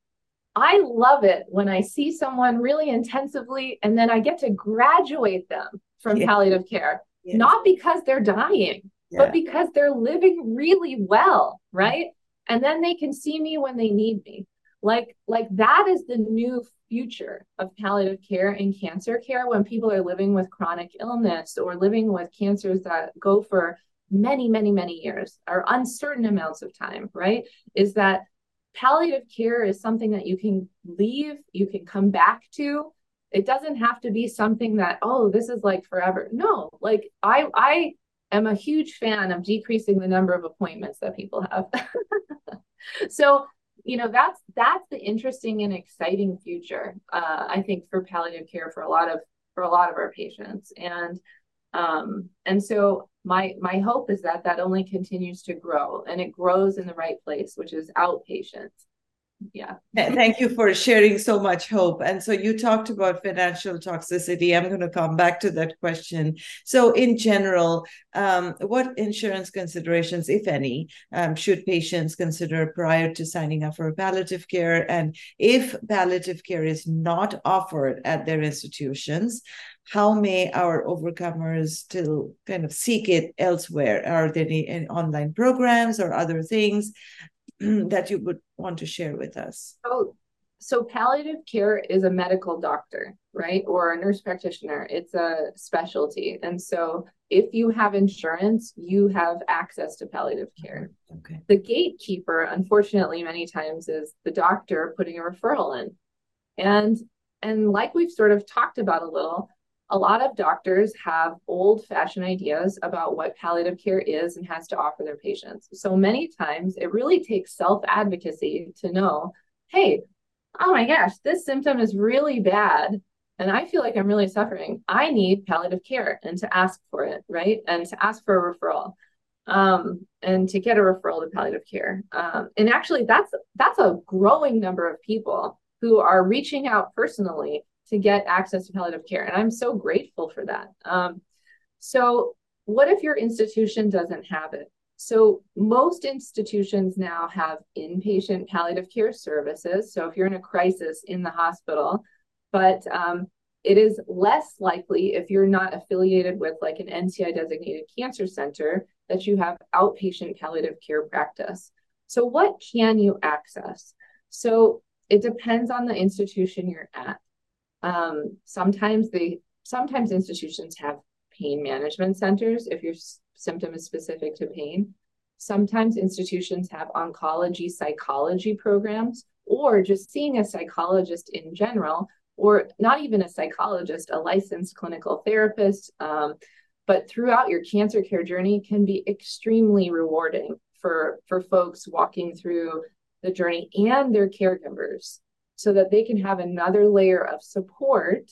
i love it when i see someone really intensively and then i get to graduate them from yeah. palliative care yes. not because they're dying yeah. but because they're living really well right and then they can see me when they need me like like that is the new future of palliative care and cancer care when people are living with chronic illness or living with cancers that go for many, many, many years or uncertain amounts of time, right? Is that palliative care is something that you can leave, you can come back to. It doesn't have to be something that, oh, this is like forever. No, like I, I am a huge fan of decreasing the number of appointments that people have. so you know that's that's the interesting and exciting future uh, i think for palliative care for a lot of for a lot of our patients. And um, and so my my hope is that that only continues to grow and it grows in the right place which is outpatients yeah. Thank you for sharing so much hope. And so you talked about financial toxicity. I'm going to come back to that question. So, in general, um, what insurance considerations, if any, um, should patients consider prior to signing up for palliative care? And if palliative care is not offered at their institutions, how may our overcomers still kind of seek it elsewhere? Are there any, any online programs or other things that you would want to share with us? So, so palliative care is a medical doctor, right? Or a nurse practitioner. It's a specialty. And so if you have insurance, you have access to palliative care. Okay. The gatekeeper, unfortunately, many times is the doctor putting a referral in. And and like we've sort of talked about a little, a lot of doctors have old fashioned ideas about what palliative care is and has to offer their patients. So many times it really takes self advocacy to know hey, oh my gosh, this symptom is really bad. And I feel like I'm really suffering. I need palliative care and to ask for it, right? And to ask for a referral um, and to get a referral to palliative care. Um, and actually, that's that's a growing number of people who are reaching out personally to get access to palliative care. And I'm so grateful for that. Um, so, what if your institution doesn't have it? So, most institutions now have inpatient palliative care services. So, if you're in a crisis in the hospital, but um, it is less likely if you're not affiliated with like an NCI designated cancer center that you have outpatient palliative care practice. So, what can you access? So, it depends on the institution you're at. Um, sometimes they sometimes institutions have pain management centers if your symptom is specific to pain. Sometimes institutions have oncology psychology programs or just seeing a psychologist in general, or not even a psychologist, a licensed clinical therapist. Um, but throughout your cancer care journey can be extremely rewarding for, for folks walking through the journey and their caregivers so that they can have another layer of support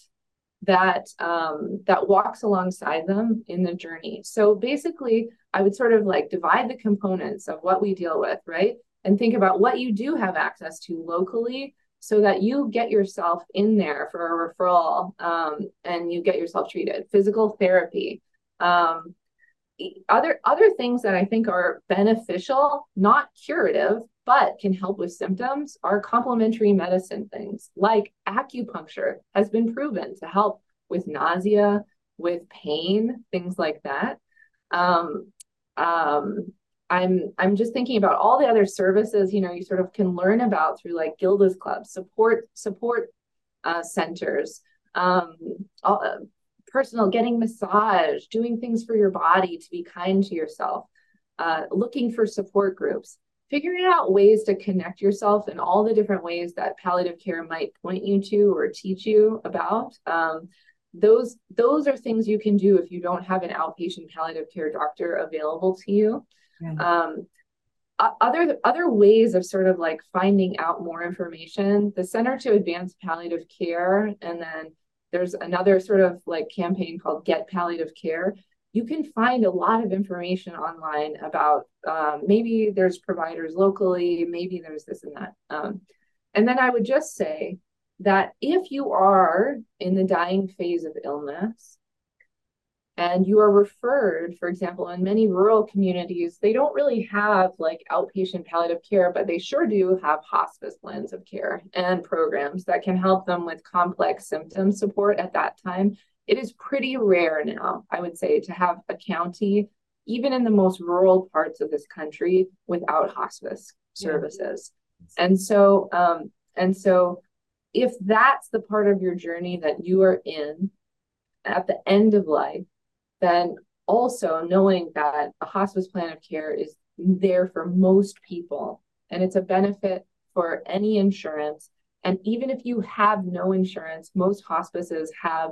that um, that walks alongside them in the journey. So basically, I would sort of like divide the components of what we deal with, right? And think about what you do have access to locally so that you get yourself in there for a referral um, and you get yourself treated. Physical therapy, um, other other things that I think are beneficial, not curative, but can help with symptoms are complementary medicine things like acupuncture has been proven to help with nausea, with pain, things like that. Um, um, I'm I'm just thinking about all the other services you know you sort of can learn about through like Gilda's Club support support uh, centers, um, all, uh, personal getting massage, doing things for your body to be kind to yourself, uh, looking for support groups figuring out ways to connect yourself in all the different ways that palliative care might point you to or teach you about. Um, those those are things you can do if you don't have an outpatient palliative care doctor available to you. Um, other other ways of sort of like finding out more information the center to advance palliative care and then there's another sort of like campaign called get palliative care you can find a lot of information online about um, maybe there's providers locally, maybe there's this and that. Um, and then I would just say that if you are in the dying phase of illness and you are referred, for example, in many rural communities, they don't really have like outpatient palliative care, but they sure do have hospice plans of care and programs that can help them with complex symptom support at that time it is pretty rare now, I would say, to have a county, even in the most rural parts of this country, without hospice services. Yeah. And so, um, and so, if that's the part of your journey that you are in at the end of life, then also knowing that a hospice plan of care is there for most people and it's a benefit for any insurance. And even if you have no insurance, most hospices have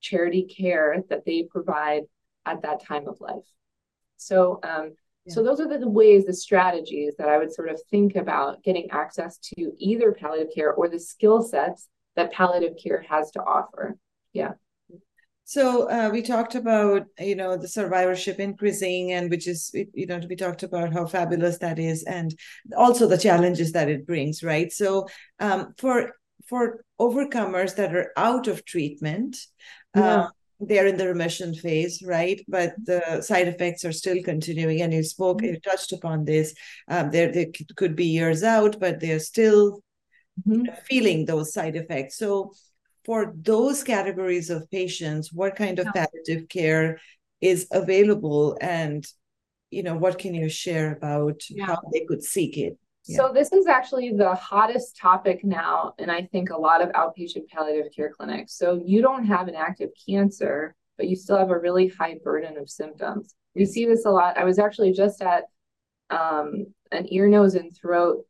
charity care that they provide at that time of life. So, um, yeah. so those are the ways, the strategies that I would sort of think about getting access to either palliative care or the skill sets that palliative care has to offer. Yeah. So uh, we talked about you know the survivorship increasing, and which is you know we talked about how fabulous that is, and also the challenges that it brings, right? So um, for for overcomers that are out of treatment, yeah. uh, they're in the remission phase, right? But the side effects are still continuing. And you spoke, mm-hmm. you touched upon this. Um, there, they could be years out, but they're still mm-hmm. feeling those side effects. So, for those categories of patients, what kind of yeah. palliative care is available, and you know, what can you share about yeah. how they could seek it? So this is actually the hottest topic now, and I think a lot of outpatient palliative care clinics. So you don't have an active cancer, but you still have a really high burden of symptoms. We see this a lot. I was actually just at um, an ear, nose, and throat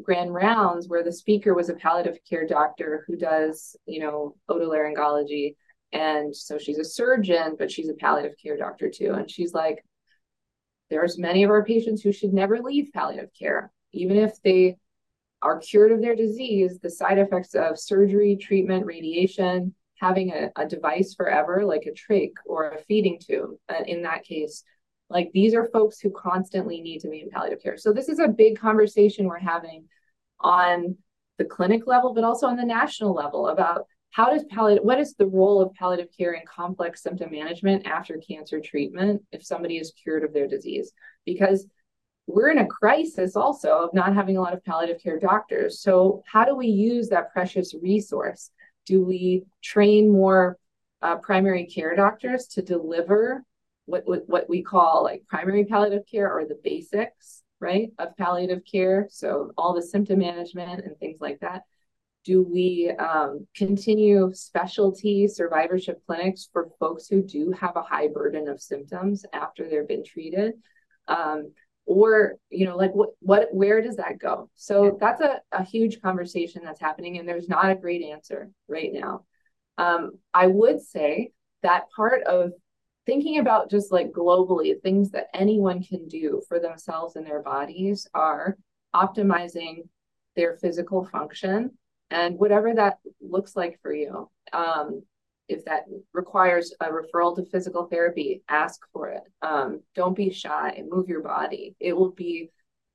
grand rounds where the speaker was a palliative care doctor who does, you know, otolaryngology. And so she's a surgeon, but she's a palliative care doctor too. And she's like, there's many of our patients who should never leave palliative care even if they are cured of their disease, the side effects of surgery, treatment, radiation, having a, a device forever, like a trach or a feeding tube, uh, in that case, like these are folks who constantly need to be in palliative care. So this is a big conversation we're having on the clinic level, but also on the national level about how does palliative, what is the role of palliative care in complex symptom management after cancer treatment if somebody is cured of their disease? Because we're in a crisis also of not having a lot of palliative care doctors. So, how do we use that precious resource? Do we train more uh, primary care doctors to deliver what, what, what we call like primary palliative care or the basics, right, of palliative care? So, all the symptom management and things like that. Do we um, continue specialty survivorship clinics for folks who do have a high burden of symptoms after they've been treated? Um, or you know like what what where does that go? So that's a, a huge conversation that's happening and there's not a great answer right now. Um, i would say that part of thinking about just like globally things that anyone can do for themselves and their bodies are optimizing their physical function and whatever that looks like for you. Um, if that requires a referral to physical therapy, ask for it. Um, don't be shy, move your body. It will be,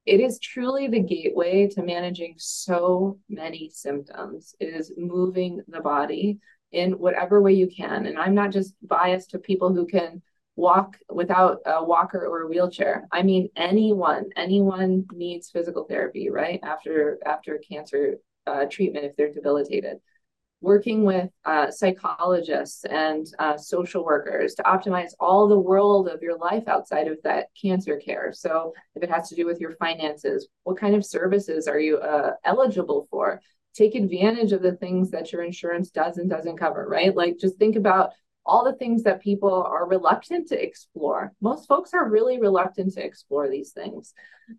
it is truly the gateway to managing so many symptoms, it is moving the body in whatever way you can. And I'm not just biased to people who can walk without a walker or a wheelchair. I mean, anyone, anyone needs physical therapy, right? After after cancer uh, treatment if they're debilitated working with uh, psychologists and uh, social workers to optimize all the world of your life outside of that cancer care. So, if it has to do with your finances, what kind of services are you uh, eligible for? Take advantage of the things that your insurance does and doesn't cover, right? Like, just think about all the things that people are reluctant to explore. Most folks are really reluctant to explore these things,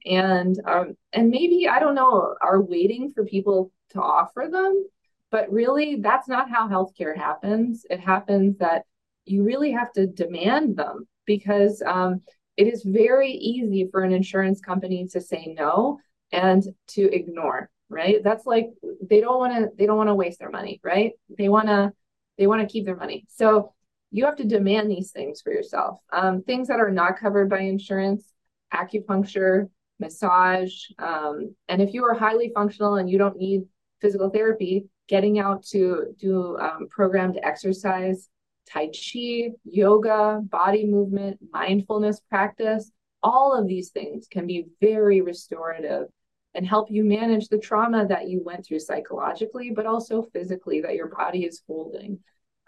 and um, and maybe I don't know, are waiting for people to offer them but really, that's not how healthcare happens. It happens that you really have to demand them because um, it is very easy for an insurance company to say no and to ignore right? That's like they don't want to they don't want to waste their money right? They want to they want to keep their money. So you have to demand these things for yourself. Um, things that are not covered by insurance acupuncture massage um, and if you are highly functional and you don't need physical therapy getting out to do um, programmed exercise, Tai Chi, yoga, body movement, mindfulness practice, all of these things can be very restorative and help you manage the trauma that you went through psychologically, but also physically that your body is holding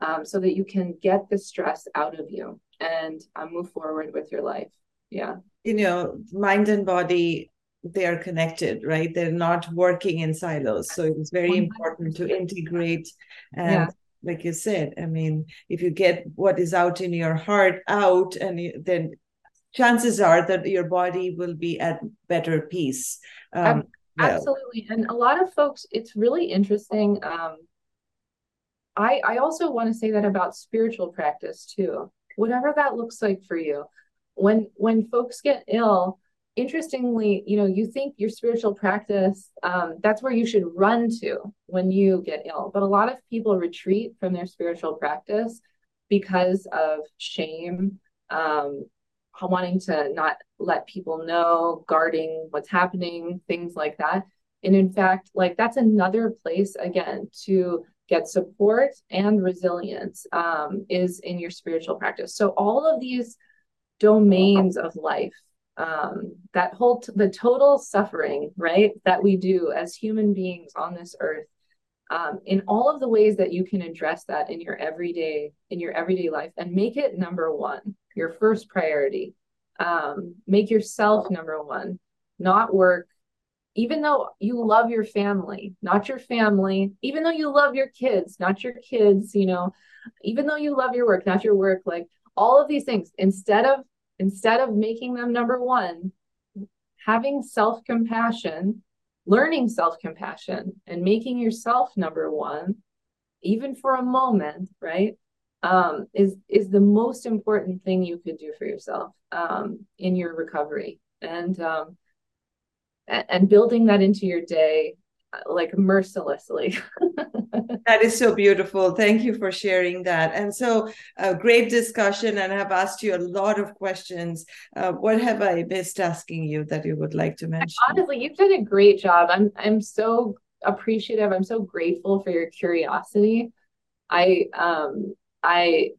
um, so that you can get the stress out of you and uh, move forward with your life. Yeah. You know, mind and body they are connected, right? They're not working in silos. So it's very important to integrate and yeah. like you said, I mean, if you get what is out in your heart out, and then chances are that your body will be at better peace. Um, Absolutely, well. and a lot of folks, it's really interesting. Um, I I also want to say that about spiritual practice too. Whatever that looks like for you, when when folks get ill, interestingly, you know, you think your spiritual practice, um, that's where you should run to when you get ill. But a lot of people retreat from their spiritual practice because of shame, um, wanting to not let people know, guarding what's happening, things like that. And in fact, like that's another place again to get support and resilience um, is in your spiritual practice. So all of these domains of life, um, that whole t- the total suffering, right, that we do as human beings on this earth, um, in all of the ways that you can address that in your everyday in your everyday life and make it number one, your first priority. Um, make yourself number one, not work, even though you love your family, not your family, even though you love your kids, not your kids, you know, even though you love your work, not your work, like all of these things, instead of instead of making them number one, having self-compassion, learning self-compassion and making yourself number one, even for a moment, right? Um, is is the most important thing you could do for yourself um, in your recovery. And um, and building that into your day like mercilessly. that is so beautiful. Thank you for sharing that. And so, a great discussion, and I've asked you a lot of questions. Uh, what have I missed asking you that you would like to mention? Honestly, you've done a great job. I'm I'm so appreciative. I'm so grateful for your curiosity. I um I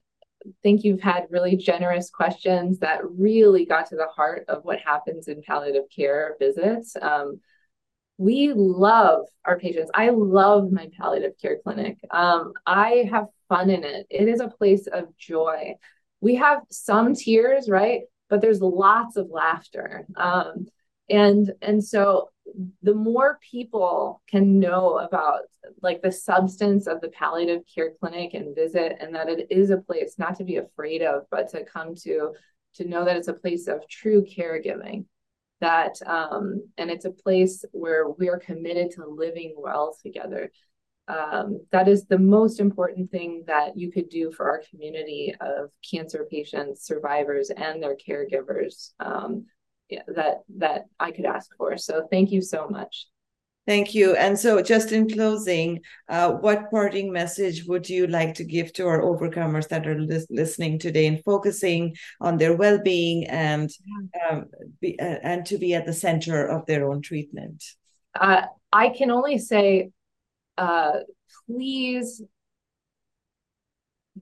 think you've had really generous questions that really got to the heart of what happens in palliative care visits. Um, we love our patients. I love my palliative care clinic. Um, I have fun in it. It is a place of joy. We have some tears, right? But there's lots of laughter. Um, and and so the more people can know about like the substance of the palliative care clinic and visit and that it is a place not to be afraid of but to come to to know that it's a place of true caregiving that um, and it's a place where we are committed to living well together um, that is the most important thing that you could do for our community of cancer patients survivors and their caregivers um, that that I could ask for. So thank you so much. Thank you. And so, just in closing, uh, what parting message would you like to give to our overcomers that are listening today and focusing on their well-being and um, be, uh, and to be at the center of their own treatment? Uh, I can only say, uh, please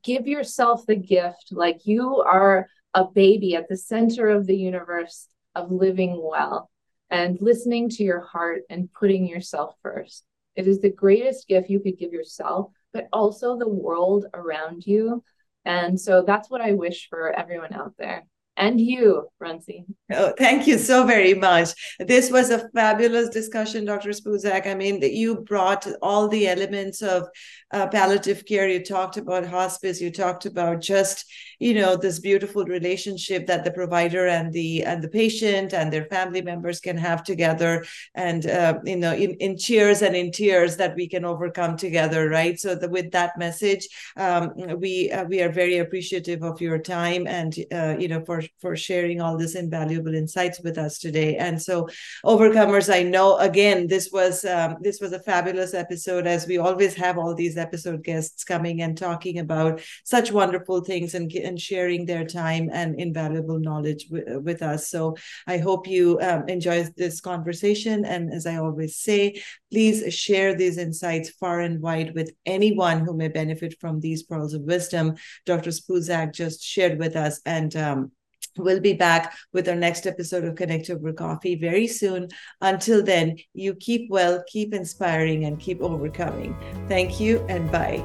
give yourself the gift, like you are a baby at the center of the universe of living well and listening to your heart and putting yourself first. It is the greatest gift you could give yourself, but also the world around you. And so that's what I wish for everyone out there and you, Runcie. Oh, thank you so very much. This was a fabulous discussion, Dr. Spoozak. I mean, you brought all the elements of uh, palliative care. You talked about hospice. You talked about just, you know, this beautiful relationship that the provider and the and the patient and their family members can have together, and uh, you know, in, in cheers and in tears that we can overcome together, right? So, the, with that message, um, we uh, we are very appreciative of your time and uh, you know for for sharing all this invaluable insights with us today. And so, overcomers, I know again this was um, this was a fabulous episode, as we always have all these episode guests coming and talking about such wonderful things and and sharing their time and invaluable knowledge w- with us. So I hope you um, enjoy this conversation. And as I always say, please share these insights far and wide with anyone who may benefit from these pearls of wisdom Dr. Spoozak just shared with us. And um, We'll be back with our next episode of Connect Ovar Coffee very soon. Until then, you keep well, keep inspiring, and keep overcoming. Thank you and bye.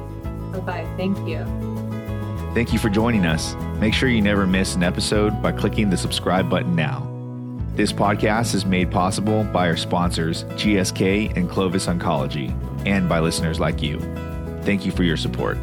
Bye bye. Thank you. Thank you for joining us. Make sure you never miss an episode by clicking the subscribe button now. This podcast is made possible by our sponsors, GSK and Clovis Oncology, and by listeners like you. Thank you for your support.